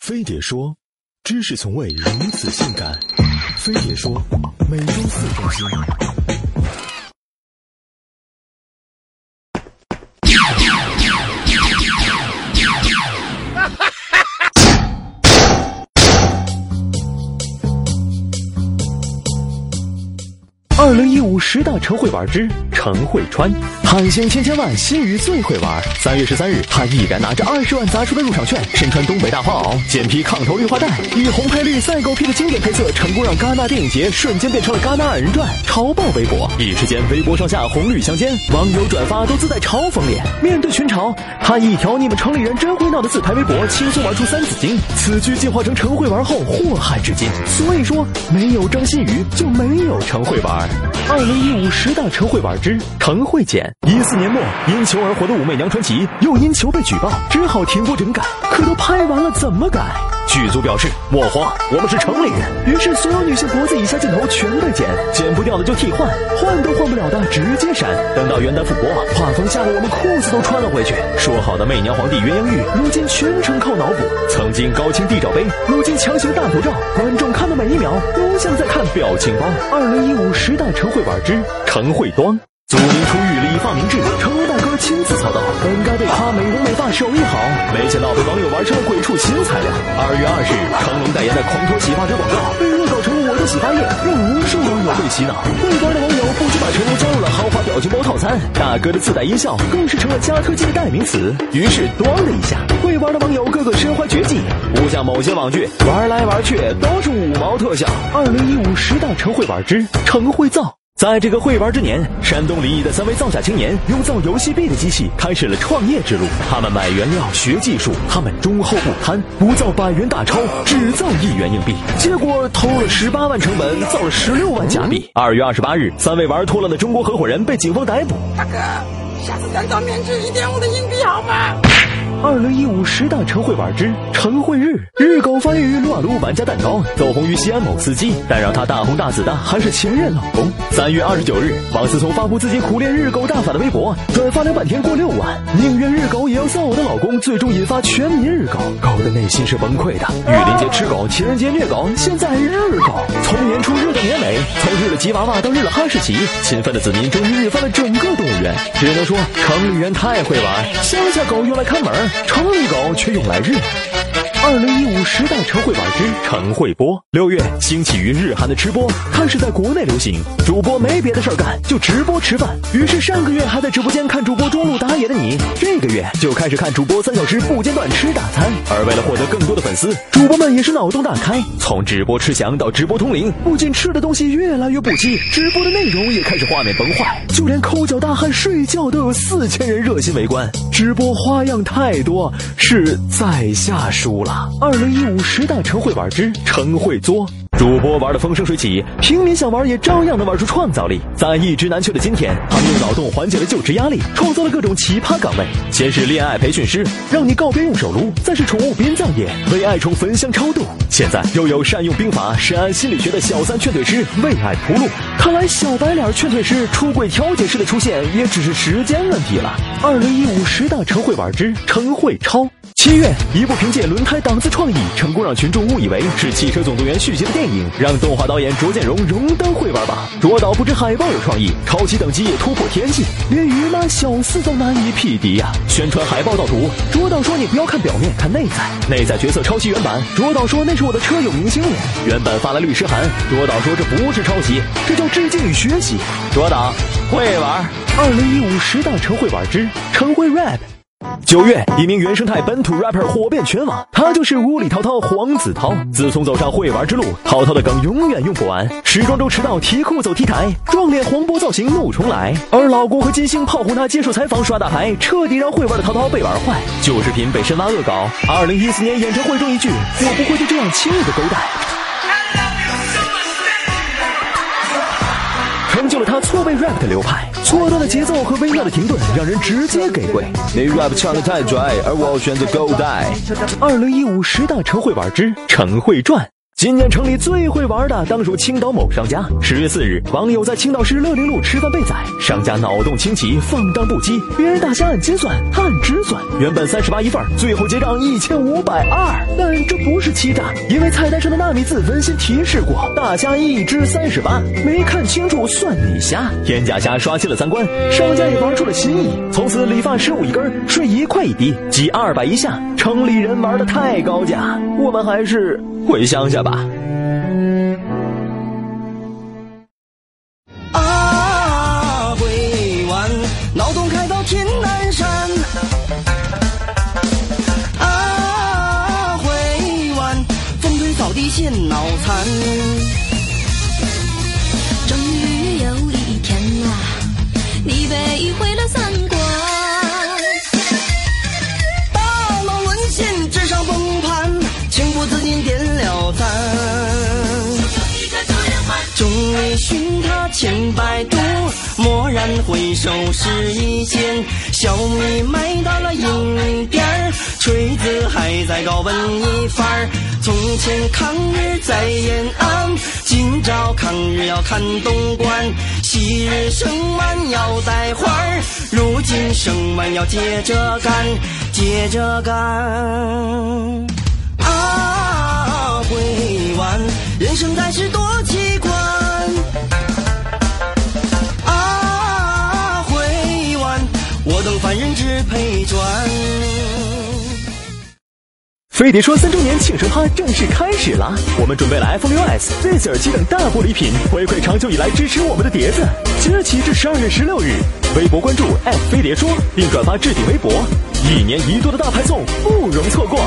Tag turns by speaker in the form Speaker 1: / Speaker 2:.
Speaker 1: 飞碟说：“知识从未如此性感。”飞碟说：“每周四更新。”二零一五十大陈会玩之陈慧川，汉星千千万，新宇最会玩。三月十三日，他毅然拿着二十万砸出的入场券，身穿东北大花袄，简披抗头绿化带，以红配绿赛狗屁的经典配色，成功让戛纳电影节瞬间变成了戛纳二人转，潮爆微博。一时间，微博上下红绿相间，网友转发都自带嘲讽脸。面对群嘲，他一条“你们城里人真会闹”的自拍微博，轻松玩出三字经。此句进化成陈会玩后，祸害至今。所以说，没有张馨予，就没有陈会玩。二零一五十大陈会玩之陈慧简。一四年末，因求而火的武媚娘传奇又因求被举报，只好停播整改。可都拍完了，怎么改？剧组表示莫慌，我们是城里人。于是所有女性脖子以下镜头全被剪，剪不掉的就替换，换都换不了的直接删。等到元旦复播，画风吓得我们裤子都穿了回去。说好的媚娘皇帝鸳鸯浴，如今全程靠脑补。曾经高清地罩杯，如今强行大头照，观众看的每一秒都像在看表情包。二零一五十大陈会玩之陈慧端。祖名出狱，理发明智，成龙大哥亲自操刀，本该被夸美容美发手艺好，没想到被网友玩成了鬼畜新材料。二月二日，成龙代言的狂脱洗发水广告被恶搞成了我的洗发液，让无数网友被洗脑。会玩的网友不仅把成龙加入了豪华表情包套餐，大哥的自带音效更是成了加科技的代名词。于是，端了一下，会玩的网友个个身怀绝技，不像某些网剧玩来玩去都是五毛特效。二零一五十大成会玩之成会造。在这个会玩之年，山东临沂的三位造假青年用造游戏币的机器开始了创业之路。他们买原料、学技术，他们忠厚不贪，不造百元大钞，只造一元硬币。结果偷了十八万成本，造了十六万假币。二月二十八日，三位玩脱了的中国合伙人被警方逮捕。
Speaker 2: 大哥，下次再造面值一点五的硬币好吗？
Speaker 1: 二零一五十大晨会玩之晨会日，日狗发育于撸啊撸玩家蛋糕，走红于西安某司机，但让他大红大紫的还是前任老公。三月二十九日，王思聪发布自己苦练日狗大法的微博，转发了半天过六万，宁愿日狗也要造我的老公，最终引发全民日狗，狗的内心是崩溃的。玉林节吃狗，情人节虐狗，现在日狗，从年初日到年尾，从日了吉娃娃到日了哈士奇，勤奋的子民终于日翻了整个动物园。只能说城里人太会玩，乡下狗用来看门。城里狗却用来日。二零一五时代陈会玩之陈会播。六月兴起于日韩的吃播开始在国内流行，主播没别的事儿干，就直播吃饭。于是上个月还在直播间看主播中路打野的你，这个月就开始看主播三小时不间断吃大餐。而为了获得更多的粉丝，主播们也是脑洞大开，从直播吃翔到直播通灵，不仅吃的东西越来越不羁，直播的内容也开始画面崩坏，就连抠脚大汉睡觉都有四千人热心围观。直播花样太多，是在下输了。二零一五十大陈会玩之陈会作。主播玩的风生水起，平民想玩也照样能玩出创造力。在一直难求的今天，他们用脑洞缓解了就职压力，创造了各种奇葩岗位。先是恋爱培训师，让你告别用手撸；再是宠物殡葬业，为爱宠焚香超度。现在又有善用兵法、深谙心理学的小三劝退师，为爱铺路。看来小白脸劝退师、出轨调解师的出现，也只是时间问题了。二零一五十大陈会玩之陈会超。七月，一部凭借轮胎档次创意，成功让群众误以为是《汽车总动员》续集的电影，让动画导演卓建荣荣登会玩吧。卓导不止海报有创意，抄袭等级也突破天际，连于妈小四都难以匹敌呀！宣传海报盗图，卓导说你不要看表面，看内在，内在角色抄袭原版，卓导说那是我的车友明星脸，原版发来律师函，卓导说这不是抄袭，这叫致敬与学习。卓导会玩，二零一五十大陈会玩之陈会 rap。九月，一名原生态本土 rapper 火遍全网，他就是屋里涛涛黄子韬。自从走上会玩之路，涛涛的梗永远用不完。时装周迟到，提裤走 T 台，撞脸黄渤造型怒重来。而老公和金星炮轰他接受采访耍大牌，彻底让会玩的涛涛被玩坏。旧视频被深挖恶搞。二零一四年演唱会中一句“我不会就这样轻易的勾带”。错位 rap 的流派，错乱的节奏和微妙的停顿，让人直接给跪。
Speaker 3: 你 rap 唱的太拽，而我选择 go die。
Speaker 1: 二零一五十大陈会玩之陈会传。今年城里最会玩的当属青岛某商家。十月四日，网友在青岛市乐陵路吃饭被宰，商家脑洞清奇，放荡不羁，别人大虾按斤算，他按只算，原本三十八一份，最后结账一千五百二。但这不是欺诈，因为菜单上的纳米字温馨提示过，大虾一只三十八，没看清楚算你瞎。天价虾刷新了三观，商家也玩出了新意，从此理发十五一根，税一块一滴，挤二百一下。城里人玩的太高价，我们还是回乡下吧。
Speaker 3: 啊，回湾，脑洞开到天南山。啊，回湾，风吹草低见脑残。
Speaker 4: 终于有一天啊，你被毁了三观。
Speaker 3: 众里寻他千百度，蓦然回首是一见，小米卖到了银点儿，锤子还在搞文艺范。从前抗日在延安，今朝抗日要看东莞，昔日生完要带花，如今生完要接着干，接着干。啊，回湾，人生在世多奇观。啊，回湾，我等凡人只配赚。
Speaker 1: 飞碟说三周年庆生趴正式开始啦！我们准备了 iPhone 6s、Beats 耳机等大波礼品，回馈长久以来支持我们的碟子。即日起至十二月十六日，微博关注飞碟说，并转发置顶微博，一年一度的大派送不容错过。